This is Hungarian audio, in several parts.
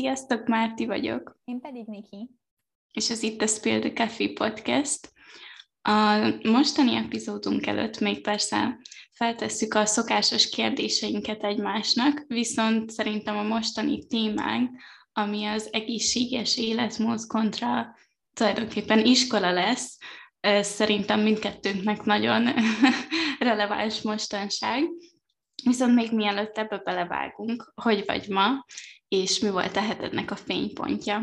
Sziasztok, Márti vagyok. Én pedig Niki. És ez itt a Spill the Coffee Podcast. A mostani epizódunk előtt még persze feltesszük a szokásos kérdéseinket egymásnak, viszont szerintem a mostani témánk, ami az egészséges életmód kontra tulajdonképpen iskola lesz, szerintem mindkettőnknek nagyon releváns mostanság. Viszont még mielőtt ebbe belevágunk, hogy vagy ma, és mi volt a hetednek a fénypontja?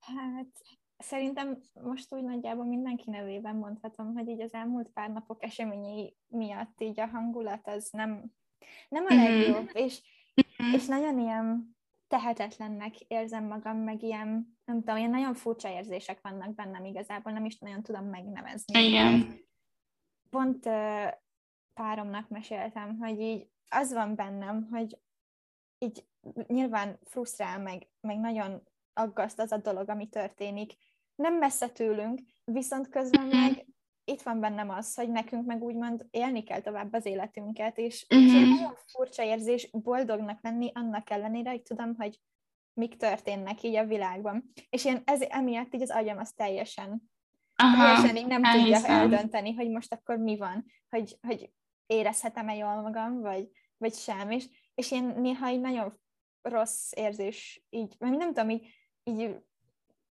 Hát szerintem most úgy nagyjából mindenki nevében mondhatom, hogy így az elmúlt pár napok eseményei miatt így a hangulat az nem, nem a mhm. legjobb, mm. és, mm. és nagyon ilyen tehetetlennek érzem magam, meg ilyen, nem tudom, ilyen nagyon furcsa érzések vannak bennem igazából, nem is nagyon tudom megnevezni. Igen. Pont páromnak meséltem, hogy így az van bennem, hogy így nyilván frusztrál, meg, meg nagyon aggaszt az a dolog, ami történik. Nem messze tőlünk, viszont közben mhm. meg itt van bennem az, hogy nekünk meg úgymond élni kell tovább az életünket, és, uh-huh. nagyon furcsa érzés boldognak lenni annak ellenére, hogy tudom, hogy mik történnek így a világban. És én ez, emiatt így az agyam az teljesen, Aha, teljesen így nem elhiszem. tudja eldönteni, hogy most akkor mi van, hogy, hogy érezhetem-e jól magam, vagy, vagy sem. És, és én néha így nagyon rossz érzés, így, nem tudom, így, így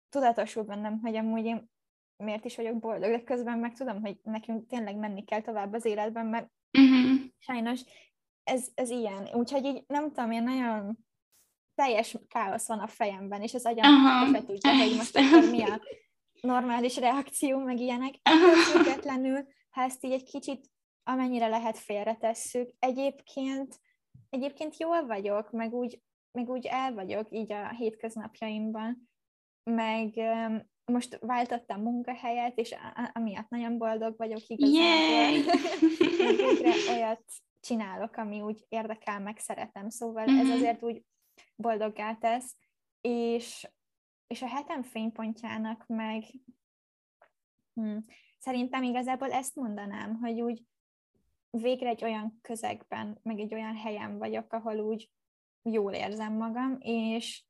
tudatosul bennem, hogy amúgy én miért is vagyok boldog, de közben meg tudom, hogy nekünk tényleg menni kell tovább az életben, mert uh-huh. sajnos ez, ez ilyen. Úgyhogy így nem tudom, én nagyon teljes káosz van a fejemben, és az agyam uh-huh. se tudja, hogy most akkor mi a normális reakció, meg ilyenek. Függetlenül, ha ezt így egy kicsit amennyire lehet félretesszük. Egyébként, egyébként jól vagyok, meg úgy, meg úgy el vagyok így a hétköznapjaimban, meg most váltottam munkahelyet, és amiatt nagyon boldog vagyok igazából. Végre olyat csinálok, ami úgy érdekel, meg szeretem, szóval mm-hmm. ez mhm. azért úgy boldoggá tesz, és, és a hetem fénypontjának meg hm, szerintem igazából ezt mondanám, hogy úgy végre egy olyan közegben, meg egy olyan helyen vagyok, ahol úgy jól érzem magam, és,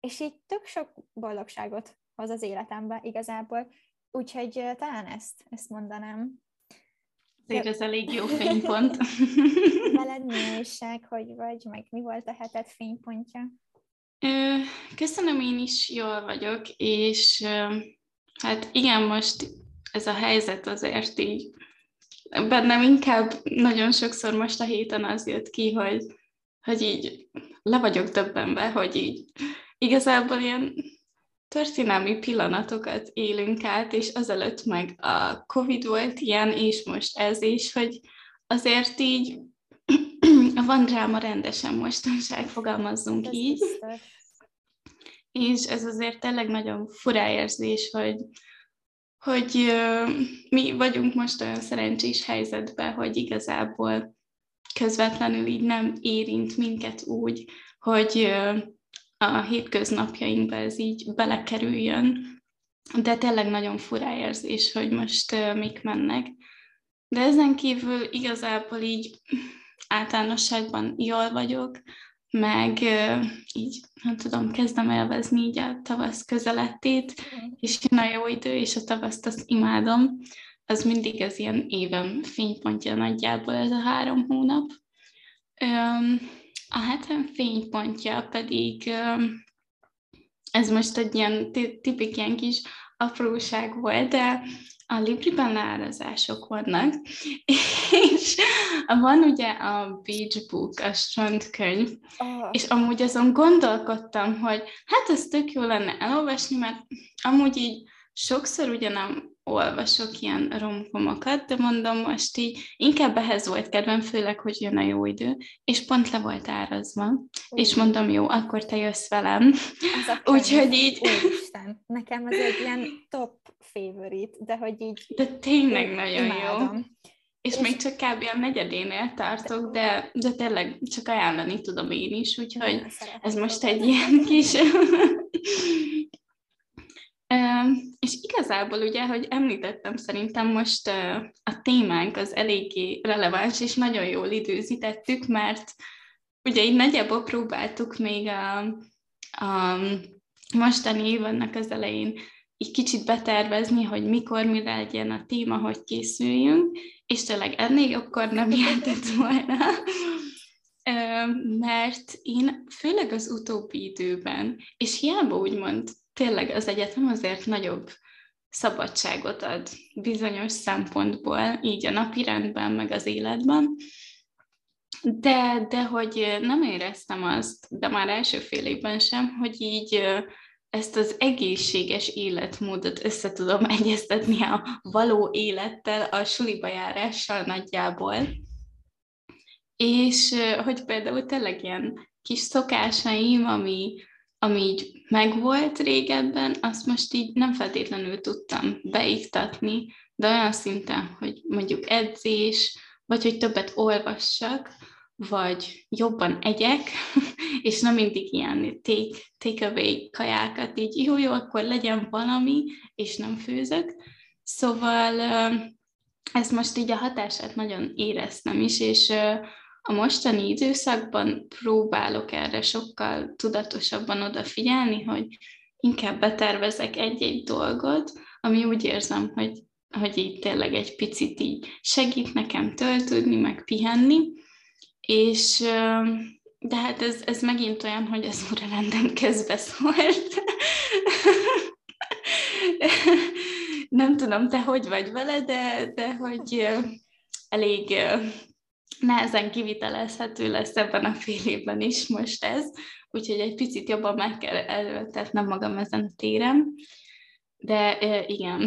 és így tök sok boldogságot hoz az életembe igazából, úgyhogy talán ezt, ezt mondanám. Azért ez elég jó fénypont. Veled mi újság, hogy vagy, meg mi volt a heted fénypontja? Köszönöm, én is jól vagyok, és hát igen, most ez a helyzet azért így bennem inkább nagyon sokszor most a héten az jött ki, hogy, hogy így le vagyok döbbenve, hogy így igazából ilyen történelmi pillanatokat élünk át, és azelőtt meg a Covid volt ilyen, és most ez is, hogy azért így van dráma rendesen mostanság, fogalmazzunk ez így. Biztos. És ez azért tényleg nagyon furá érzés, hogy, hogy mi vagyunk most olyan szerencsés helyzetben, hogy igazából közvetlenül így nem érint minket úgy, hogy a hétköznapjainkba ez így belekerüljön, de tényleg nagyon furá érzés, hogy most mik mennek. De ezen kívül igazából így általánosságban jól vagyok, meg így, nem tudom, kezdem élvezni így a tavasz közelettét, és jön a jó idő, és a tavaszt azt imádom. Az mindig az ilyen évem fénypontja nagyjából ez a három hónap. A hetem fénypontja pedig, ez most egy ilyen tipik ilyen kis apróság volt, de a Libriben leárazások vannak, és van ugye a Beach Book, a strandkönyv, oh. és amúgy azon gondolkodtam, hogy hát ez tök jó lenne elolvasni, mert amúgy így sokszor ugye nem olvasok ilyen romkomokat, de mondom most így inkább ehhez volt kedvem, főleg, hogy jön a jó idő, és pont le volt árazva, uh. és mondom, jó, akkor te jössz velem. Úgyhogy így... Úristen, nekem ez egy ilyen top favorite, de hogy így... De tényleg nagyon imádom. jó. És, és még csak kb. a negyedénél tartok, de, de tényleg csak ajánlani tudom én is, úgyhogy ez most egy ilyen kis és igazából ugye, hogy említettem, szerintem most a témánk az eléggé releváns, és nagyon jól időzítettük, mert ugye így nagyjából próbáltuk még a a mostani évadnak az elején így kicsit betervezni, hogy mikor, mire legyen a téma, hogy készüljünk, és tényleg ennél akkor nem jelentett volna, mert én főleg az utóbbi időben, és hiába úgymond tényleg az egyetem azért nagyobb szabadságot ad bizonyos szempontból, így a napi rendben, meg az életben, de, de hogy nem éreztem azt, de már első fél évben sem, hogy így ezt az egészséges életmódot össze tudom egyeztetni a való élettel, a suliba járással nagyjából. És hogy például tényleg ilyen kis szokásaim, ami, ami így megvolt régebben, azt most így nem feltétlenül tudtam beiktatni, de olyan szinten, hogy mondjuk edzés, vagy hogy többet olvassak, vagy jobban egyek, és nem mindig ilyen take, take kajákat, így jó, jó, akkor legyen valami, és nem főzök. Szóval ezt most így a hatását nagyon éreztem is, és a mostani időszakban próbálok erre sokkal tudatosabban odafigyelni, hogy inkább betervezek egy-egy dolgot, ami úgy érzem, hogy, hogy így tényleg egy picit így segít nekem töltődni, meg pihenni, és de hát ez, ez megint olyan, hogy az órarendem közbeszólt. Nem tudom, te hogy vagy vele, de, de hogy elég nehezen kivitelezhető lesz ebben a fél évben is most ez, úgyhogy egy picit jobban meg kell előtetnem magam ezen a téren. De igen.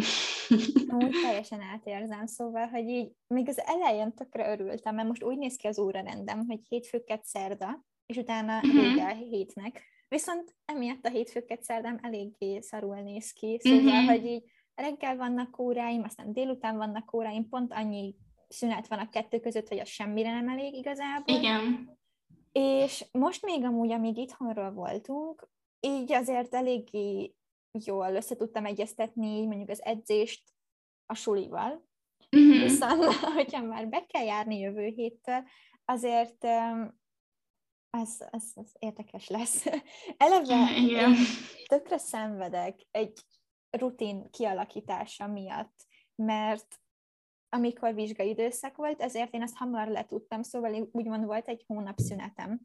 Úgy teljesen átérzem, szóval, hogy így még az elején tökre örültem, mert most úgy néz ki az órarendem, hogy hétfőket szerda, és utána uh-huh. vége a hétnek. Viszont emiatt a hétfőket szerdám eléggé szarul néz ki, szóval, uh-huh. hogy így reggel vannak óráim, aztán délután vannak óráim, pont annyi szünet van a kettő között, hogy az semmire nem elég igazából. Igen. És most még amúgy, amíg itthonról voltunk, így azért eléggé jól össze tudtam egyeztetni mondjuk az edzést a sulival, uh-huh. viszont hogyha már be kell járni jövő héttől, azért ez, ez, ez érdekes lesz. Eleve Igen. tökre szenvedek egy rutin kialakítása miatt, mert amikor vizsgai időszak volt, ezért én ezt hamar letudtam, szóval úgymond volt egy hónap szünetem.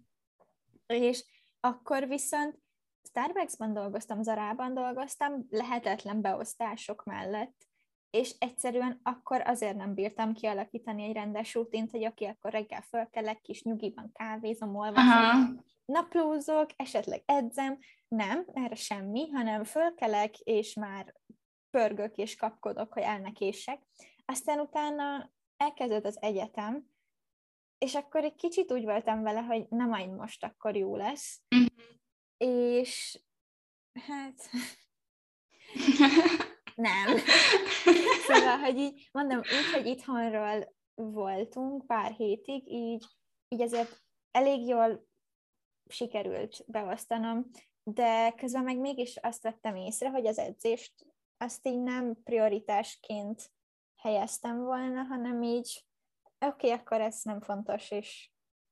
És akkor viszont Starbucksban dolgoztam, Zarában dolgoztam, lehetetlen beosztások mellett, és egyszerűen akkor azért nem bírtam kialakítani egy rendes rutint, hogy aki akkor reggel fölkelek, kis nyugiban kávézom, olvasom, naplózok, esetleg edzem, nem, erre semmi, hanem fölkelek, és már pörgök és kapkodok, hogy elnekések. Aztán utána elkezdődött az egyetem, és akkor egy kicsit úgy voltam vele, hogy nem majd most akkor jó lesz. Mm-hmm és hát nem. szóval, hogy így mondom, úgy, hogy itthonról voltunk pár hétig, így, így ezért elég jól sikerült beosztanom, de közben meg mégis azt vettem észre, hogy az edzést azt így nem prioritásként helyeztem volna, hanem így oké, okay, akkor ez nem fontos, és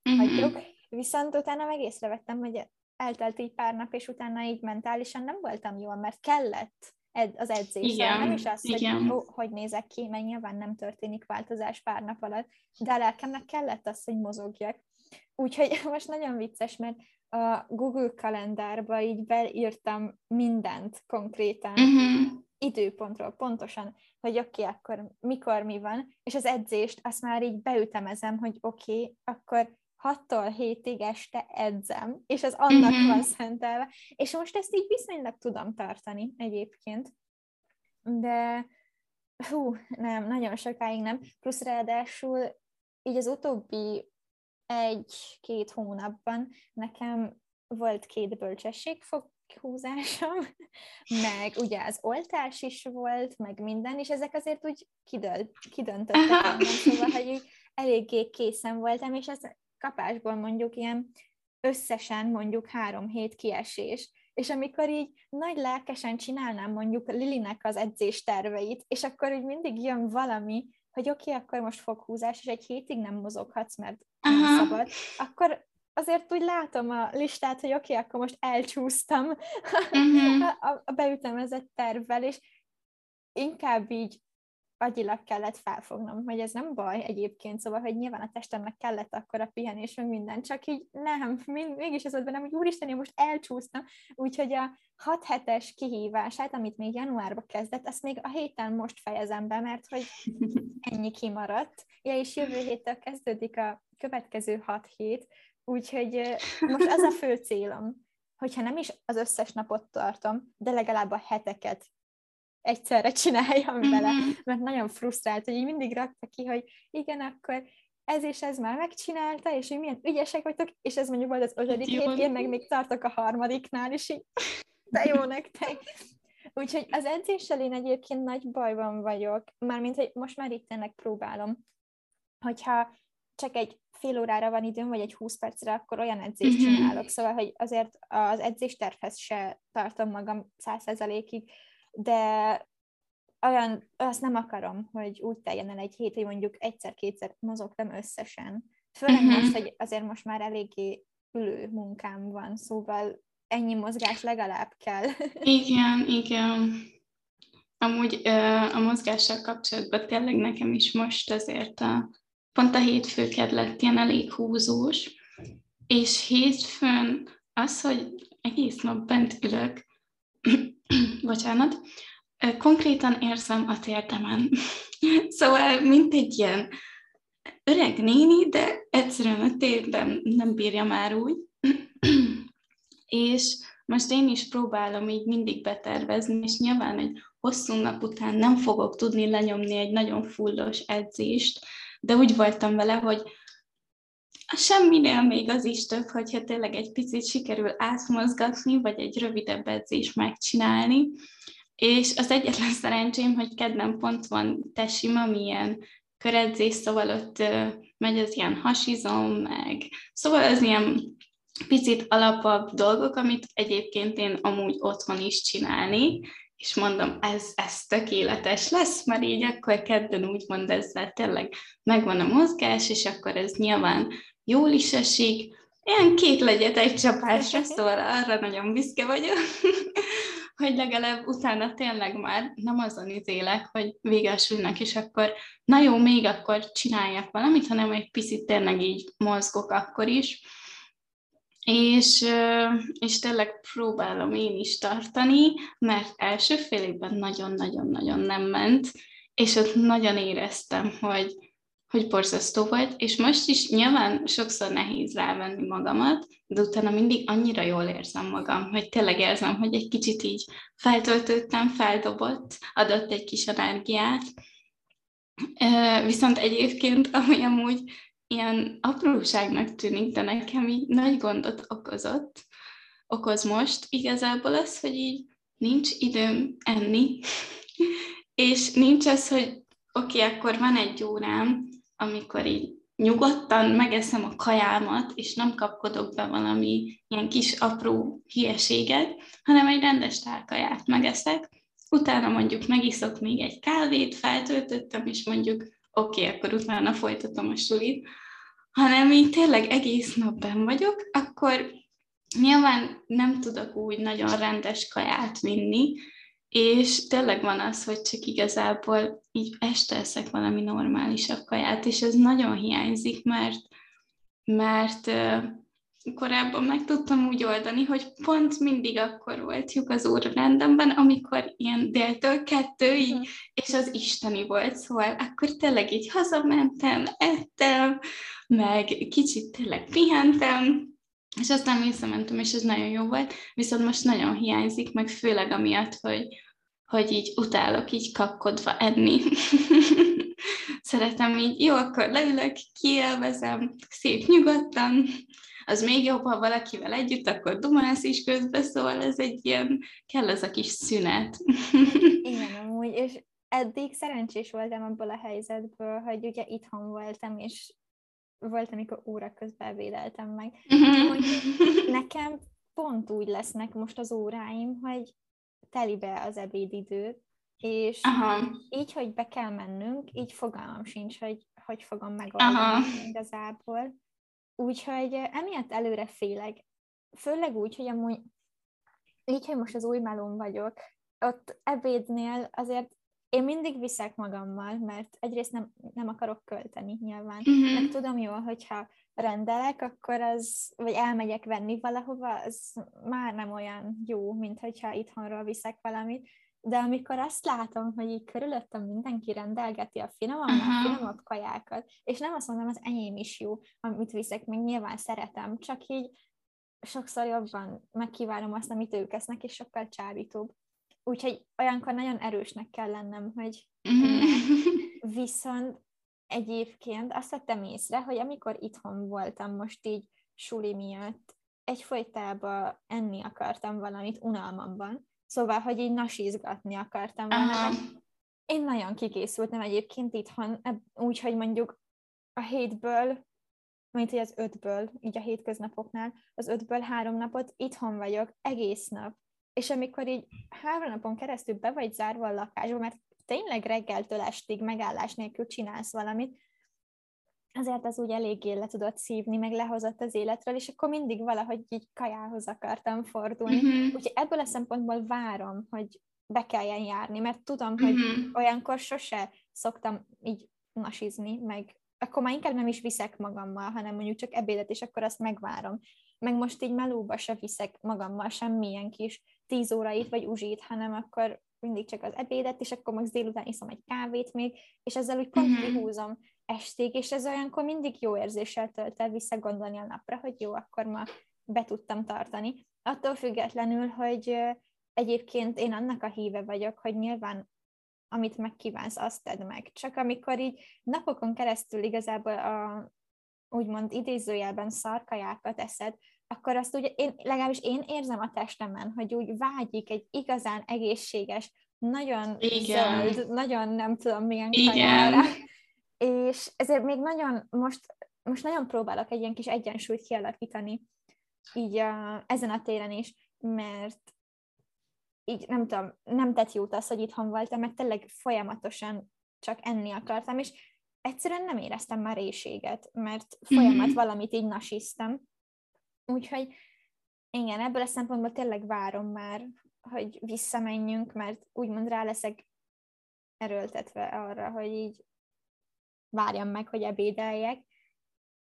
mm-hmm. hagyjuk. Viszont utána meg észrevettem, hogy eltelt így pár nap, és utána így mentálisan nem voltam jól, mert kellett az edzés. Igen, nem is az, igen. hogy ó, hogy nézek ki, mert nyilván nem történik változás pár nap alatt, de a lelkemnek kellett az, hogy mozogjak. Úgyhogy most nagyon vicces, mert a Google kalendárba így beírtam mindent konkrétan, uh-huh. Időpontról pontosan, hogy oké, okay, akkor mikor mi van, és az edzést azt már így beütemezem, hogy oké, okay, akkor 6-tól 7-ig este edzem, és ez annak mm-hmm. van szentelve. És most ezt így viszonylag tudom tartani egyébként. De hú, nem, nagyon sokáig nem. Plusz ráadásul így az utóbbi egy-két hónapban nekem volt két bölcsességfoghúzásom, meg ugye az oltás is volt, meg minden, és ezek azért úgy kidölt, kidöntöttek engem, szóval, hogy így eléggé készen voltam, és ez kapásból mondjuk ilyen összesen mondjuk három hét kiesés, és amikor így nagy lelkesen csinálnám mondjuk Lilinek az edzés terveit, és akkor így mindig jön valami, hogy oké, okay, akkor most foghúzás, és egy hétig nem mozoghatsz, mert nem szabad, akkor azért úgy látom a listát, hogy oké, okay, akkor most elcsúsztam uh-huh. a, a beütemezett tervvel, és inkább így agyilag kellett felfognom, hogy ez nem baj egyébként, szóval, hogy nyilván a testemnek kellett akkor a pihenés, meg minden, csak így nem, mégis az volt bennem, hogy úristen, én most elcsúsztam, úgyhogy a 6 hetes kihívását, amit még januárban kezdett, ezt még a héten most fejezem be, mert hogy ennyi kimaradt, ja, és jövő héttől kezdődik a következő 6 hét, úgyhogy most az a fő célom, hogyha nem is az összes napot tartom, de legalább a heteket egyszerre csináljam vele, mm-hmm. mert nagyon frusztrált, hogy így mindig rakta ki, hogy igen, akkor ez és ez már megcsinálta, és hogy milyen ügyesek vagytok, és ez mondjuk volt az ötödik hét, én meg még tartok a harmadiknál, és így de jó nektek. Úgyhogy az edzéssel én egyébként nagy bajban vagyok, mármint, hogy most már itt ennek próbálom, hogyha csak egy fél órára van időm, vagy egy 20 percre, akkor olyan edzést mm-hmm. csinálok. Szóval, hogy azért az edzéstervhez se tartom magam száz százalékig, de olyan, azt nem akarom, hogy úgy teljen el egy hét, hogy mondjuk egyszer-kétszer mozogtam összesen. Főleg uh-huh. most, hogy azért most már eléggé ülő munkám van, szóval ennyi mozgás legalább kell. Igen, igen. Amúgy a mozgással kapcsolatban tényleg nekem is most azért a, pont a hétfőked lett ilyen elég húzós, és hétfőn az, hogy egész nap bent ülök, bocsánat, konkrétan érzem a térdemen. szóval, mint egy ilyen öreg néni, de egyszerűen a térdem nem bírja már úgy. és most én is próbálom így mindig betervezni, és nyilván egy hosszú nap után nem fogok tudni lenyomni egy nagyon fullos edzést, de úgy voltam vele, hogy semminél még az is több, hogyha tényleg egy picit sikerül átmozgatni, vagy egy rövidebb edzést megcsinálni. És az egyetlen szerencsém, hogy kedden pont van tesim, ilyen köredzés, szóval ott megy az ilyen hasizom, meg szóval az ilyen picit alapabb dolgok, amit egyébként én amúgy otthon is csinálni, és mondom, ez, ez tökéletes lesz, mert így akkor kedden úgymond ezzel tényleg megvan a mozgás, és akkor ez nyilván jól is esik, ilyen két legyet egy csapásra, szóval arra nagyon büszke vagyok, hogy legalább utána tényleg már nem azon izélek, hogy végesülnek, és akkor na jó, még akkor csináljak valamit, hanem egy picit tényleg így mozgok akkor is. És, és tényleg próbálom én is tartani, mert első fél évben nagyon-nagyon-nagyon nem ment, és ott nagyon éreztem, hogy, hogy borzasztó volt, és most is nyilván sokszor nehéz rávenni magamat, de utána mindig annyira jól érzem magam, hogy tényleg érzem, hogy egy kicsit így feltöltöttem, feldobott, adott egy kis energiát. Viszont egyébként, ami amúgy ilyen apróságnak tűnik, de nekem így nagy gondot okozott, okoz most igazából az, hogy így nincs időm enni, és nincs az, hogy oké, okay, akkor van egy órám, amikor így nyugodtan megeszem a kajámat, és nem kapkodok be valami ilyen kis apró hülyeséget, hanem egy rendes tálkaját megeszek, utána mondjuk megiszok még egy kávét, feltöltöttem, és mondjuk oké, okay, akkor utána folytatom a sulit, hanem így tényleg egész nap ben vagyok, akkor nyilván nem tudok úgy nagyon rendes kaját vinni, és tényleg van az, hogy csak igazából így este eszek valami normálisabb kaját, és ez nagyon hiányzik, mert, mert korábban meg tudtam úgy oldani, hogy pont mindig akkor volt lyuk az órarendemben, amikor ilyen déltől kettőig, mm. és az isteni volt, szóval akkor tényleg így hazamentem, ettem, meg kicsit tényleg pihentem, és aztán visszamentem, és ez nagyon jó volt, viszont most nagyon hiányzik, meg főleg amiatt, hogy, hogy így utálok így kapkodva enni. Szeretem így, jó, akkor leülök, kielvezem, szép nyugodtan, az még jobb, ha valakivel együtt, akkor dumálsz is közben, szóval ez egy ilyen, kell ez a kis szünet. Igen, amúgy, és eddig szerencsés voltam abból a helyzetből, hogy ugye itthon voltam, és volt, amikor óra közben védeltem meg. Hogy nekem pont úgy lesznek most az óráim, hogy telibe az ebédidő, és Aha. így, hogy be kell mennünk, így fogalmam sincs, hogy hogy fogom megoldani Aha. igazából. Úgyhogy emiatt előre félek. Főleg úgy, hogy amúgy így, hogy most az új melón vagyok, ott ebédnél azért én mindig viszek magammal, mert egyrészt nem, nem akarok költeni nyilván. Uh-huh. Meg tudom jól, hogyha rendelek, akkor az, vagy elmegyek venni valahova, az már nem olyan jó, mint hogyha itthonról viszek valamit. De amikor azt látom, hogy így körülöttem mindenki rendelgeti a finomabb, uh-huh. finomabb kajákat, és nem azt mondom, az enyém is jó, amit viszek, még nyilván szeretem, csak így sokszor jobban megkívánom azt, amit ők esznek, és sokkal csábítóbb. Úgyhogy olyankor nagyon erősnek kell lennem, hogy viszont egyébként azt vettem észre, hogy amikor itthon voltam most így suli miatt, egyfolytában enni akartam valamit unalmamban, szóval, hogy így nasizgatni akartam volna. Én nagyon kikészültem egyébként itthon, úgyhogy mondjuk a hétből, mint hogy az ötből, így a hétköznapoknál, az ötből három napot itthon vagyok egész nap. És amikor így három napon keresztül be vagy zárva a lakásba, mert tényleg reggeltől estig megállás nélkül csinálsz valamit, azért az úgy eléggé le tudott szívni, meg lehozott az életről, és akkor mindig valahogy így kajához akartam fordulni. Uh-huh. Úgyhogy ebből a szempontból várom, hogy be kelljen járni, mert tudom, uh-huh. hogy mhm. olyankor sose szoktam így nasizni, meg akkor már inkább nem is viszek magammal, hanem mondjuk csak ebédet, és akkor azt megvárom. Meg most így melóba se viszek magammal semmilyen kis tíz órait vagy uzsit, hanem akkor mindig csak az ebédet, és akkor most délután iszom egy kávét még, és ezzel úgy pont uh-huh. kihúzom estig, és ez olyankor mindig jó érzéssel tölt el visszagondolni a napra, hogy jó, akkor ma be tudtam tartani. Attól függetlenül, hogy egyébként én annak a híve vagyok, hogy nyilván amit megkívánsz, azt tedd meg. Csak amikor így napokon keresztül igazából a úgymond idézőjelben szarkajákat eszed, akkor azt ugye én, legalábbis én érzem a testemen, hogy úgy vágyik egy igazán egészséges, nagyon Igen. zöld, nagyon nem tudom milyen Igen. kajára. És ezért még nagyon, most, most nagyon próbálok egy ilyen kis egyensúlyt kialakítani így a, ezen a téren is, mert így nem tudom, nem tett jót az, hogy itthon voltam, mert tényleg folyamatosan csak enni akartam, és egyszerűen nem éreztem már éjséget, mert folyamat mm-hmm. valamit így nasiztam. Úgyhogy igen, ebből a szempontból tényleg várom már, hogy visszamenjünk, mert úgymond rá leszek erőltetve arra, hogy így várjam meg, hogy ebédeljek,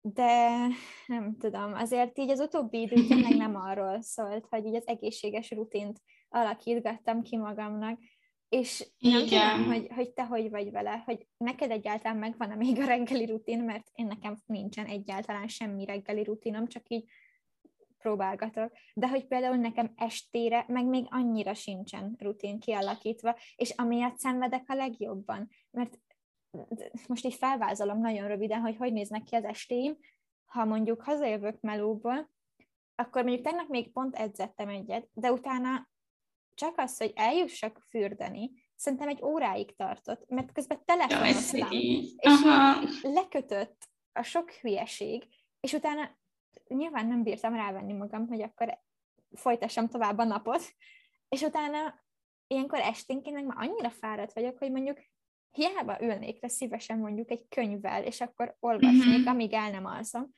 de nem tudom, azért így az utóbbi idő tényleg nem arról szólt, hogy így az egészséges rutint alakítgattam ki magamnak, és nem Igen. tudom, hogy, hogy te hogy vagy vele, hogy neked egyáltalán megvan-e még a reggeli rutin, mert én nekem nincsen egyáltalán semmi reggeli rutinom, csak így próbálgatok. De hogy például nekem estére meg még annyira sincsen rutin kialakítva, és amiatt szenvedek a legjobban, mert most így felvázolom nagyon röviden, hogy hogy néznek ki az estéim, ha mondjuk hazajövök melóból, akkor mondjuk tegnap még pont edzettem egyet, de utána csak az, hogy eljussak fürdeni, szerintem egy óráig tartott, mert közben telefonoztam, és lekötött a sok hülyeség, és utána nyilván nem bírtam rávenni magam, hogy akkor folytassam tovább a napot, és utána ilyenkor esténként meg már annyira fáradt vagyok, hogy mondjuk hiába ülnék le szívesen mondjuk egy könyvvel, és akkor olvasnék, mm-hmm. amíg el nem alszom.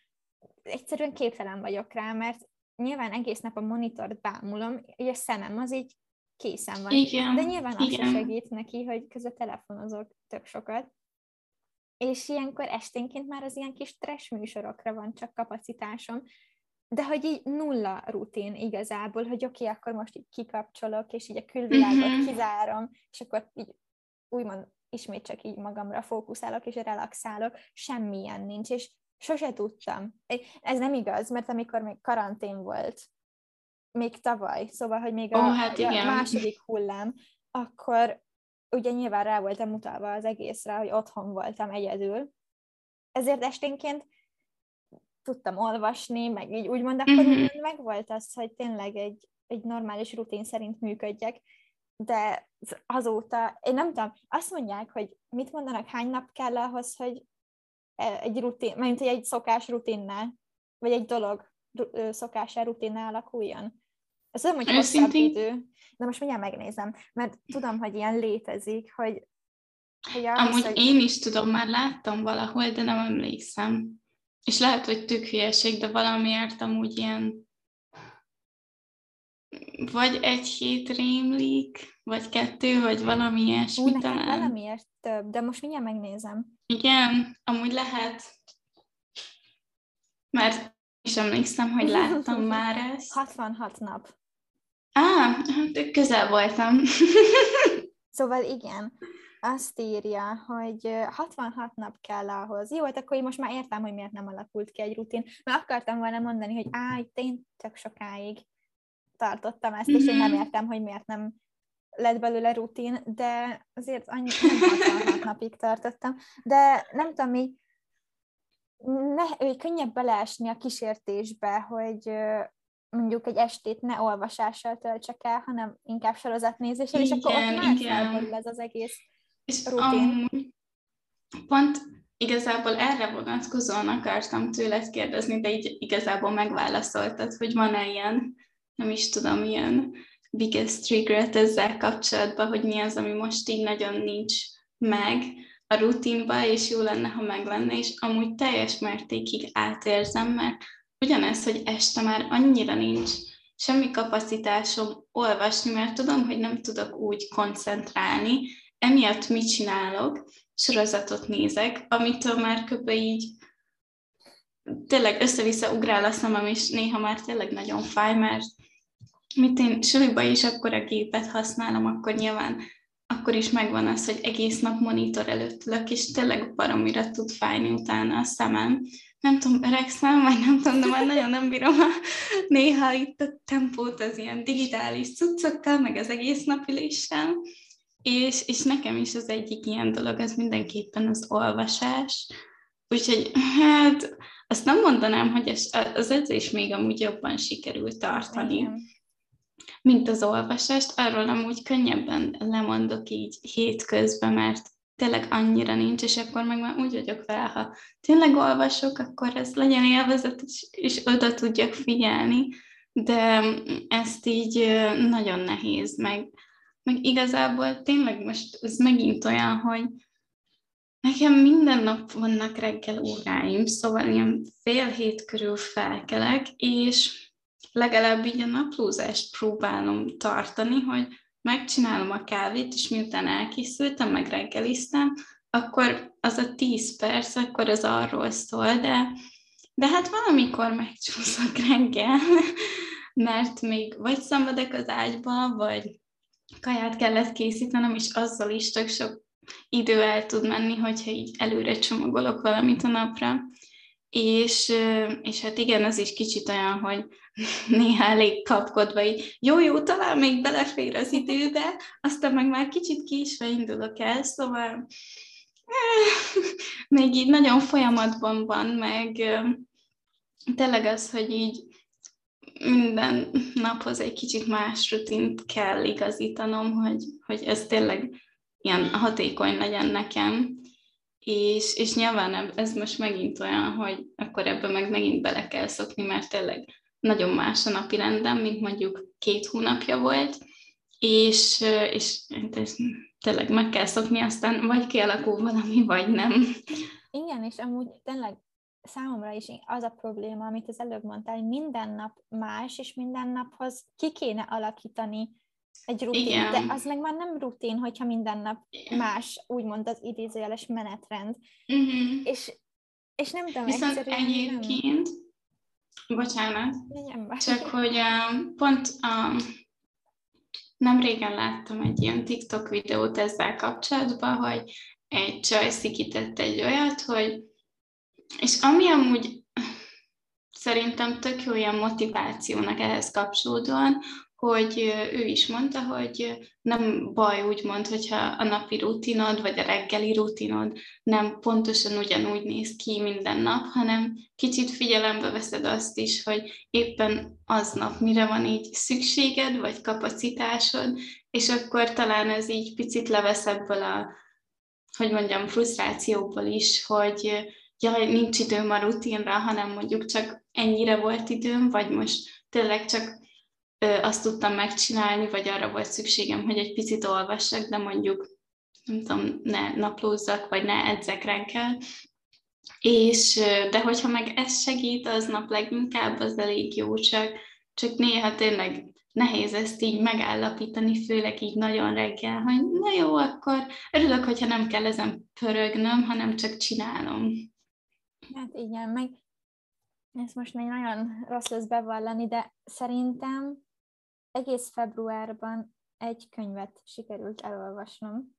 Egyszerűen képtelen vagyok rá, mert nyilván egész nap a monitort bámulom, és a szemem az így készen van. Igen, De nyilván az igen. segít neki, hogy közben telefonozok tök sokat. És ilyenkor esténként már az ilyen kis trash műsorokra van csak kapacitásom, de hogy így nulla rutin igazából, hogy oké, okay, akkor most így kikapcsolok, és így a külvilágot mm-hmm. kizárom, és akkor így úgymond ismét csak így magamra fókuszálok, és relaxálok, semmilyen nincs, és sose tudtam. Ez nem igaz, mert amikor még karantén volt, még tavaly, szóval, hogy még oh, a, hát a második hullám, akkor ugye nyilván rá voltam utalva az egészre, hogy otthon voltam egyedül. Ezért esténként tudtam olvasni, meg így úgymond akkor mm-hmm. meg volt az, hogy tényleg egy, egy normális rutin szerint működjek, de azóta, én nem tudom, azt mondják, hogy mit mondanak, hány nap kell ahhoz, hogy e, egy rutin, mint hogy egy szokás rutinnál, vagy egy dolog szokásá rutinnál alakuljon. Ez nem, hogy hosszabb idő. De most mindjárt megnézem, mert tudom, hogy ilyen létezik, hogy, hogy Amúgy hogy... én is tudom, már láttam valahol, de nem emlékszem. és lehet, hogy tök hülyeség, de valamiért amúgy ilyen vagy egy hét rémlik, vagy kettő, vagy valami ilyesmi Ú, nekem valamiért több, de most mindjárt megnézem. Igen, amúgy lehet. Mert is emlékszem, hogy láttam már ezt. 66 nap. Á, hát közel voltam. szóval igen, azt írja, hogy 66 nap kell ahhoz. Jó, hát akkor én most már értem, hogy miért nem alakult ki egy rutin. Mert akartam volna mondani, hogy á, itt én tök sokáig tartottam ezt, mm-hmm. és én nem mhm. értem, hogy miért nem lett belőle rutin, de azért annyi nem 66 napig tartottam. De nem tudom, mi ne, hogy könnyebb beleesni a kísértésbe, hogy mondjuk egy estét ne olvasással töltsek el, hanem inkább sorozatnézéssel, igen, és akkor ott már felmerül ez az egész és rutin. Um, pont igazából erre vonatkozóan akartam tőled kérdezni, de így igazából megválaszoltad, hogy van-e ilyen, nem is tudom, ilyen biggest regret ezzel kapcsolatban, hogy mi az, ami most így nagyon nincs meg a rutinba, és jó lenne, ha meg lenne, és amúgy teljes mértékig átérzem, mert ugyanez, hogy este már annyira nincs semmi kapacitásom olvasni, mert tudom, hogy nem tudok úgy koncentrálni, emiatt mit csinálok, sorozatot nézek, amitől már kb. így tényleg össze-vissza ugrál a szemem, és néha már tényleg nagyon fáj, mert mit én suliba is akkor a gépet használom, akkor nyilván akkor is megvan az, hogy egész nap monitor előtt ülök, és tényleg baromira tud fájni utána a szemem. Nem tudom, öregszem, vagy nem tudom, de már nagyon nem bírom a, néha itt a tempót az ilyen digitális cuccokkal, meg az egész napüléssel. És, és nekem is az egyik ilyen dolog, az mindenképpen az olvasás. Úgyhogy hát azt nem mondanám, hogy az edzés még amúgy jobban sikerült tartani. Igen mint az olvasást, arról amúgy könnyebben lemondok így hétközben, mert tényleg annyira nincs, és akkor meg már úgy vagyok vele, ha tényleg olvasok, akkor ez legyen élvezet, és, és oda tudjak figyelni, de ezt így nagyon nehéz, meg, meg igazából tényleg most ez megint olyan, hogy nekem minden nap vannak reggel óráim, szóval ilyen fél hét körül felkelek, és legalább így a naplózást próbálom tartani, hogy megcsinálom a kávét, és miután elkészültem, meg reggeliztem, akkor az a 10 perc, akkor az arról szól, de, de hát valamikor megcsúszok reggel, mert még vagy szenvedek az ágyba, vagy kaját kellett készítenem, és azzal is tök sok idő el tud menni, hogyha így előre csomagolok valamit a napra. És, és hát igen, az is kicsit olyan, hogy néha elég kapkodva, így jó-jó, talán még belefér az időbe, aztán meg már kicsit késve indulok el, szóval még így nagyon folyamatban van, meg tényleg az, hogy így minden naphoz egy kicsit más rutint kell igazítanom, hogy, hogy ez tényleg ilyen hatékony legyen nekem. És, és nyilván ez most megint olyan, hogy akkor ebbe meg megint bele kell szokni, mert tényleg nagyon más a napi rendem, mint mondjuk két hónapja volt, és, és hát ez tényleg meg kell szokni, aztán vagy kialakul valami, vagy nem. Igen, és amúgy tényleg számomra is az a probléma, amit az előbb mondtál, hogy minden nap más, és minden naphoz ki kéne alakítani egy rutin, Igen. de az meg már nem rutin, hogyha minden nap Igen. más, úgymond az idézőjeles menetrend. Uh-huh. És, és nem tudom, Viszont egyébként, nem... bocsánat, csak hogy pont um, nem régen láttam egy ilyen TikTok videót ezzel kapcsolatban, hogy egy csaj szikített egy olyat, hogy és ami amúgy szerintem tök jó ilyen motivációnak ehhez kapcsolódóan, hogy ő is mondta, hogy nem baj úgymond, hogyha a napi rutinod, vagy a reggeli rutinod nem pontosan ugyanúgy néz ki minden nap, hanem kicsit figyelembe veszed azt is, hogy éppen aznap mire van így szükséged, vagy kapacitásod, és akkor talán ez így picit levesz ebből a, hogy mondjam, frusztrációból is, hogy jaj, nincs időm a rutinra, hanem mondjuk csak ennyire volt időm, vagy most tényleg csak azt tudtam megcsinálni, vagy arra volt szükségem, hogy egy picit olvassak, de mondjuk nem tudom, ne naplózzak, vagy ne edzek reggel, és, de hogyha meg ez segít, az nap leginkább, az elég jó, csak, csak néha tényleg nehéz ezt így megállapítani, főleg így nagyon reggel, hogy na jó, akkor örülök, hogyha nem kell ezen pörögnöm, hanem csak csinálom. Hát igen, meg ez most még nagyon rossz lesz bevallani, de szerintem egész februárban egy könyvet sikerült elolvasnom,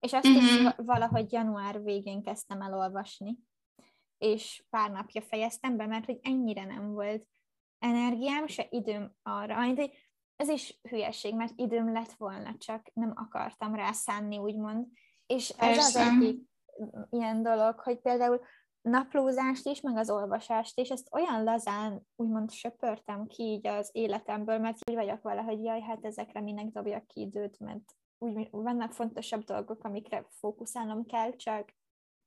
és azt uh-huh. is mhm. valahogy január végén kezdtem elolvasni, és pár napja fejeztem be, mert hogy ennyire nem volt energiám, se időm arra. Ez is hülyeség, mert időm lett volna, csak nem akartam rá szánni, úgymond. És ez Persze. az egyik ilyen dolog, hogy például naplózást is, meg az olvasást is, ezt olyan lazán úgymond söpörtem ki így az életemből, mert úgy vagyok vele, hogy jaj, hát ezekre minek dobjak ki időt, mert úgy vannak fontosabb dolgok, amikre fókuszálnom kell, csak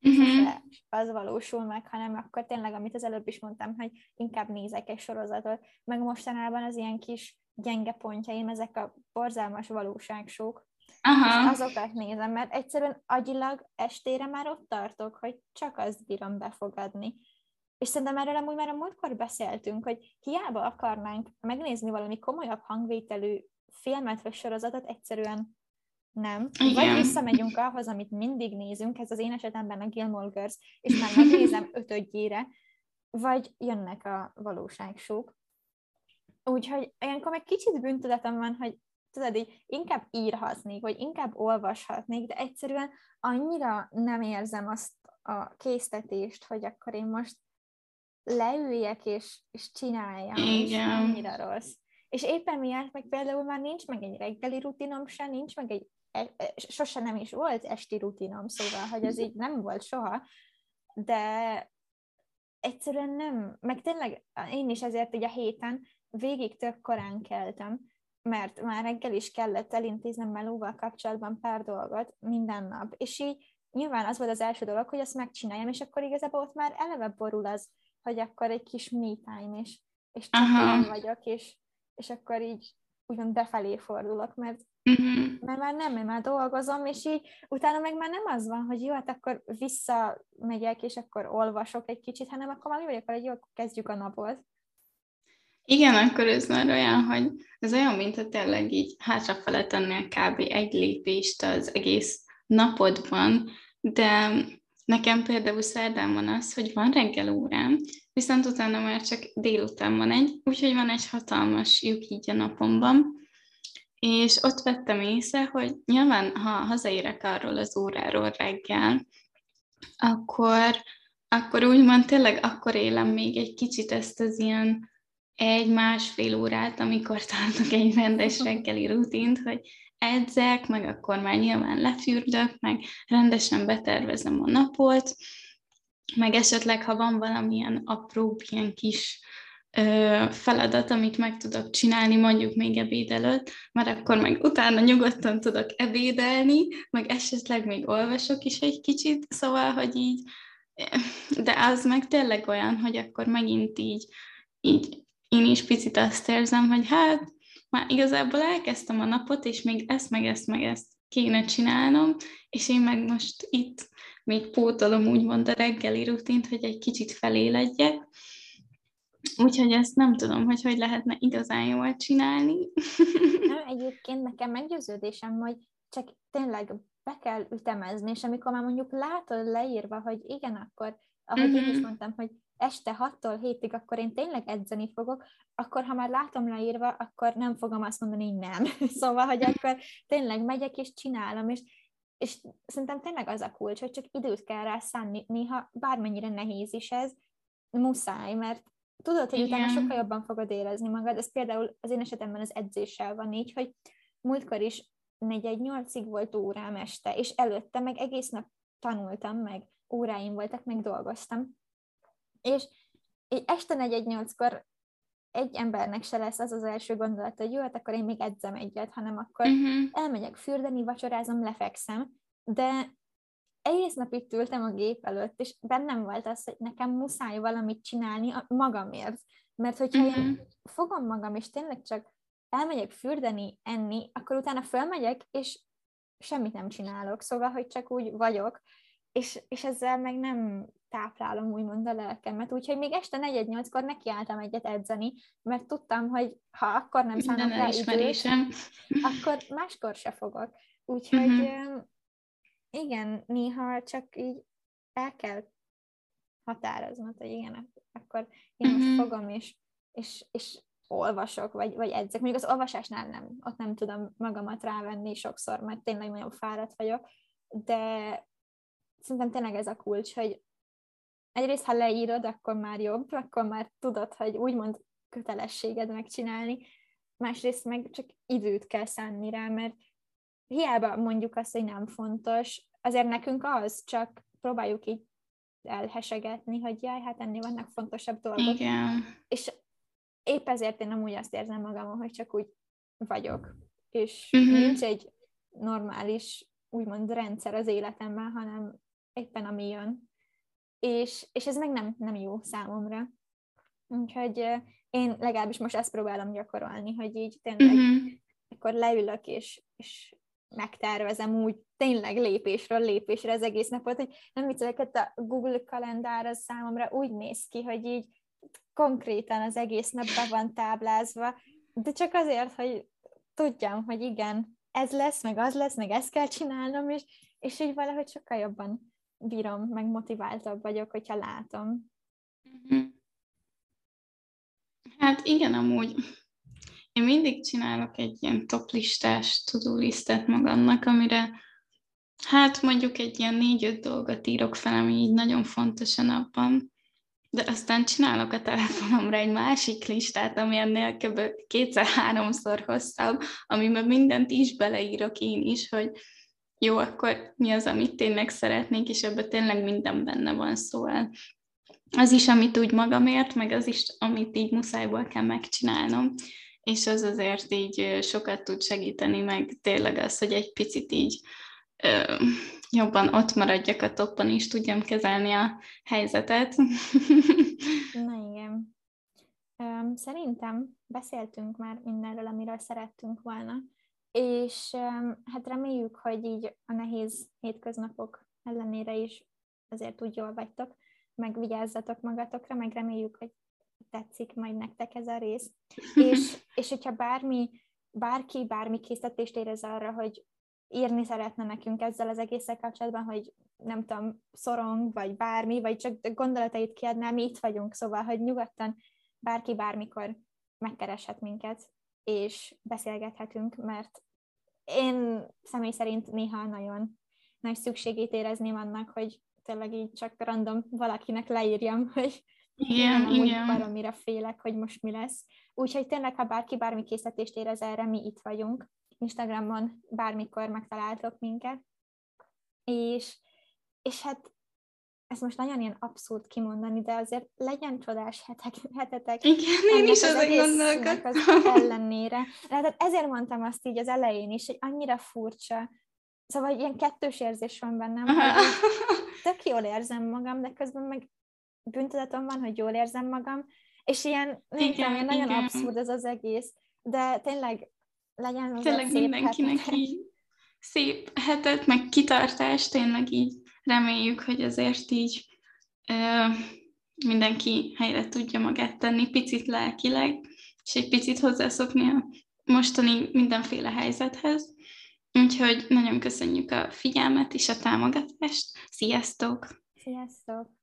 uh-huh. az valósul meg, hanem akkor tényleg, amit az előbb is mondtam, hogy inkább nézek egy sorozatot, meg mostanában az ilyen kis gyenge pontjaim, ezek a borzalmas valóságsók, Aha. Azokat nézem, mert egyszerűen agyilag estére már ott tartok, hogy csak azt bírom befogadni. És szerintem erről amúgy már a múltkor beszéltünk, hogy hiába akarnánk megnézni valami komolyabb hangvételű filmet vagy sorozatot, egyszerűen nem. Igen. Vagy visszamegyünk ahhoz, amit mindig nézünk, ez az én esetemben a Gilmore Girls, és már megnézem ötödjére, vagy jönnek a valóságsók. Úgyhogy ilyenkor meg kicsit bűntudatom van, hogy tudod, így inkább írhatnék, vagy inkább olvashatnék, de egyszerűen annyira nem érzem azt a késztetést, hogy akkor én most leüljek és, és csináljam, Igen. és annyira rossz. És éppen miatt meg például már nincs meg egy reggeli rutinom se, nincs meg egy, sose nem is volt esti rutinom, szóval, hogy az így nem volt soha, de egyszerűen nem, meg tényleg én is ezért így a héten végig tök korán keltem, mert már reggel is kellett elintéznem melóval kapcsolatban pár dolgot minden nap, és így nyilván az volt az első dolog, hogy ezt megcsináljam, és akkor igazából ott már eleve borul az, hogy akkor egy kis me time, és, és csak én vagyok, és, és akkor így úgymond befelé fordulok, mert, uh-huh. mert már nem, mert már dolgozom, és így utána meg már nem az van, hogy jó, hát akkor visszamegyek, és akkor olvasok egy kicsit, hanem akkor már mi vagyok, hogy jó, akkor kezdjük a napot. Igen, akkor ez már olyan, hogy ez olyan, mint a tényleg így hátrafele tennél kb. egy lépést az egész napodban, de nekem például szerdán van az, hogy van reggel órám, viszont utána már csak délután van egy, úgyhogy van egy hatalmas lyuk így a napomban, és ott vettem észre, hogy nyilván, ha hazaérek arról az óráról reggel, akkor, akkor úgymond tényleg akkor élem még egy kicsit ezt az ilyen egy-másfél órát, amikor tartok egy rendes reggeli rutint, hogy edzek, meg akkor már nyilván lefürdök, meg rendesen betervezem a napot, meg esetleg, ha van valamilyen apró, ilyen kis ö, feladat, amit meg tudok csinálni, mondjuk még ebéd előtt, mert akkor meg utána nyugodtan tudok ebédelni, meg esetleg még olvasok is egy kicsit, szóval, hogy így, de az meg tényleg olyan, hogy akkor megint így, így én is picit azt érzem, hogy hát már igazából elkezdtem a napot, és még ezt, meg ezt, meg ezt kéne csinálnom, és én meg most itt még pótolom úgymond a reggeli rutint, hogy egy kicsit feléledjek. Úgyhogy ezt nem tudom, hogy hogy lehetne igazán jól csinálni. Nem, egyébként nekem meggyőződésem, hogy csak tényleg be kell ütemezni, és amikor már mondjuk látod leírva, hogy igen, akkor, ahogy uh-huh. én is mhm. mondtam, hogy este 6-tól 7-ig, akkor én tényleg edzeni fogok, akkor ha már látom leírva, akkor nem fogom azt mondani, hogy nem. szóval, hogy akkor tényleg megyek és csinálom, és, és szerintem tényleg az a kulcs, hogy csak időt kell rá szánni, néha bármennyire nehéz is ez, muszáj, mert tudod, hogy utána sokkal jobban fogod érezni magad. Ez például az én esetemben az edzéssel van így, hogy múltkor is 4-8-ig volt órám este, és előtte meg egész nap tanultam meg, óráim voltak, meg dolgoztam. És így este 4-8-kor egy embernek se lesz az az első gondolat, hogy jó, hát akkor én még edzem egyet, hanem akkor uh-huh. elmegyek fürdeni, vacsorázom, lefekszem, de egész nap itt ültem a gép előtt, és bennem volt az, hogy nekem muszáj valamit csinálni magamért. Mert hogyha uh-huh. én fogom magam, és tényleg csak elmegyek fürdeni, enni, akkor utána fölmegyek, és semmit nem csinálok. Szóval, hogy csak úgy vagyok, és, és ezzel meg nem táplálom úgymond a lelkemet, úgyhogy még este 4-8-kor nekiálltam egyet edzeni, mert tudtam, hogy ha akkor nem szállom rá időt, akkor máskor se fogok. Úgyhogy uh-huh. igen, néha csak így el kell határoznod, hogy igen, akkor én uh-huh. most mhm. fogom, és, és, és olvasok, vagy, vagy edzek. Mondjuk az olvasásnál nem, ott nem tudom magamat rávenni sokszor, mert tényleg nagyon fáradt vagyok, de szerintem tényleg ez a kulcs, hogy egyrészt, ha leírod, akkor már jobb, akkor már tudod, hogy úgymond kötelességed megcsinálni, másrészt meg csak időt kell szánni rá, mert hiába mondjuk azt, hogy nem fontos, azért nekünk az, csak próbáljuk így elhesegetni, hogy jaj, hát ennél vannak fontosabb dolgok. Igen. És épp ezért én amúgy azt érzem magamon, hogy csak úgy vagyok, és uh-huh. nincs egy normális, úgymond rendszer az életemben, hanem éppen ami jön. És, és ez meg nem, nem jó számomra. Úgyhogy én legalábbis most ezt próbálom gyakorolni, hogy így tényleg uh-huh. akkor leülök, és, és megtervezem úgy tényleg lépésről lépésre az egész napot, hogy nem viccelek, a Google kalendár az számomra úgy néz ki, hogy így konkrétan az egész nap be van táblázva, de csak azért, hogy tudjam, hogy igen, ez lesz, meg az lesz, meg ezt kell csinálnom, és, és így valahogy sokkal jobban bírom, meg motiváltabb vagyok, hogyha látom. Mhm. Hát igen, amúgy én mindig csinálok egy ilyen toplistás to lisztet magamnak, amire hát mondjuk egy ilyen négy-öt dolgot írok fel, ami így nagyon fontos a napban, de aztán csinálok a telefonomra egy másik listát, ami ennél kb. kétszer-háromszor hosszabb, amiben mindent is beleírok én is, hogy jó, akkor mi az, amit tényleg szeretnék, és ebben tényleg minden benne van, szóval az is, amit úgy magamért, meg az is, amit így muszájból kell megcsinálnom, és az azért így sokat tud segíteni, meg tényleg az, hogy egy picit így ö, jobban ott maradjak a toppon, és tudjam kezelni a helyzetet. Na igen. Szerintem beszéltünk már mindenről, amiről szerettünk volna, és hát reméljük, hogy így a nehéz hétköznapok ellenére is azért úgy jól vagytok, meg vigyázzatok magatokra, meg reméljük, hogy tetszik majd nektek ez a rész. és, és hogyha bármi, bárki bármi készítést érez arra, hogy írni szeretne nekünk ezzel az egésszel kapcsolatban, hogy nem tudom, szorong, vagy bármi, vagy csak gondolatait kiadná, mi itt vagyunk, szóval, hogy nyugodtan bárki bármikor megkereshet minket, és beszélgethetünk, mert én személy szerint néha nagyon nagy szükségét érezném annak, hogy tényleg így csak random valakinek leírjam, hogy igen, én igen. baromira félek, hogy most mi lesz. Úgyhogy tényleg, ha bárki bármi készítést érez erre, mi itt vagyunk. Instagramon bármikor megtaláltok minket. És, és hát ez most nagyon ilyen abszurd kimondani, de azért legyen csodás hetek, hetetek. Igen, én is az gondolkodtam. Az ellenére. Tehát ezért mondtam azt így az elején is, hogy annyira furcsa. Szóval ilyen kettős érzés van bennem, tök jól érzem magam, de közben meg büntetetem van, hogy jól érzem magam, és ilyen, igen, tudom, ilyen nagyon igen. abszurd ez az egész, de tényleg legyen az Tényleg mindenkinek hetet. így szép hetet, meg kitartást, tényleg így reméljük, hogy azért így ö, mindenki helyre tudja magát tenni, picit lelkileg, és egy picit hozzászokni a mostani mindenféle helyzethez. Úgyhogy nagyon köszönjük a figyelmet és a támogatást. Sziasztok! Sziasztok!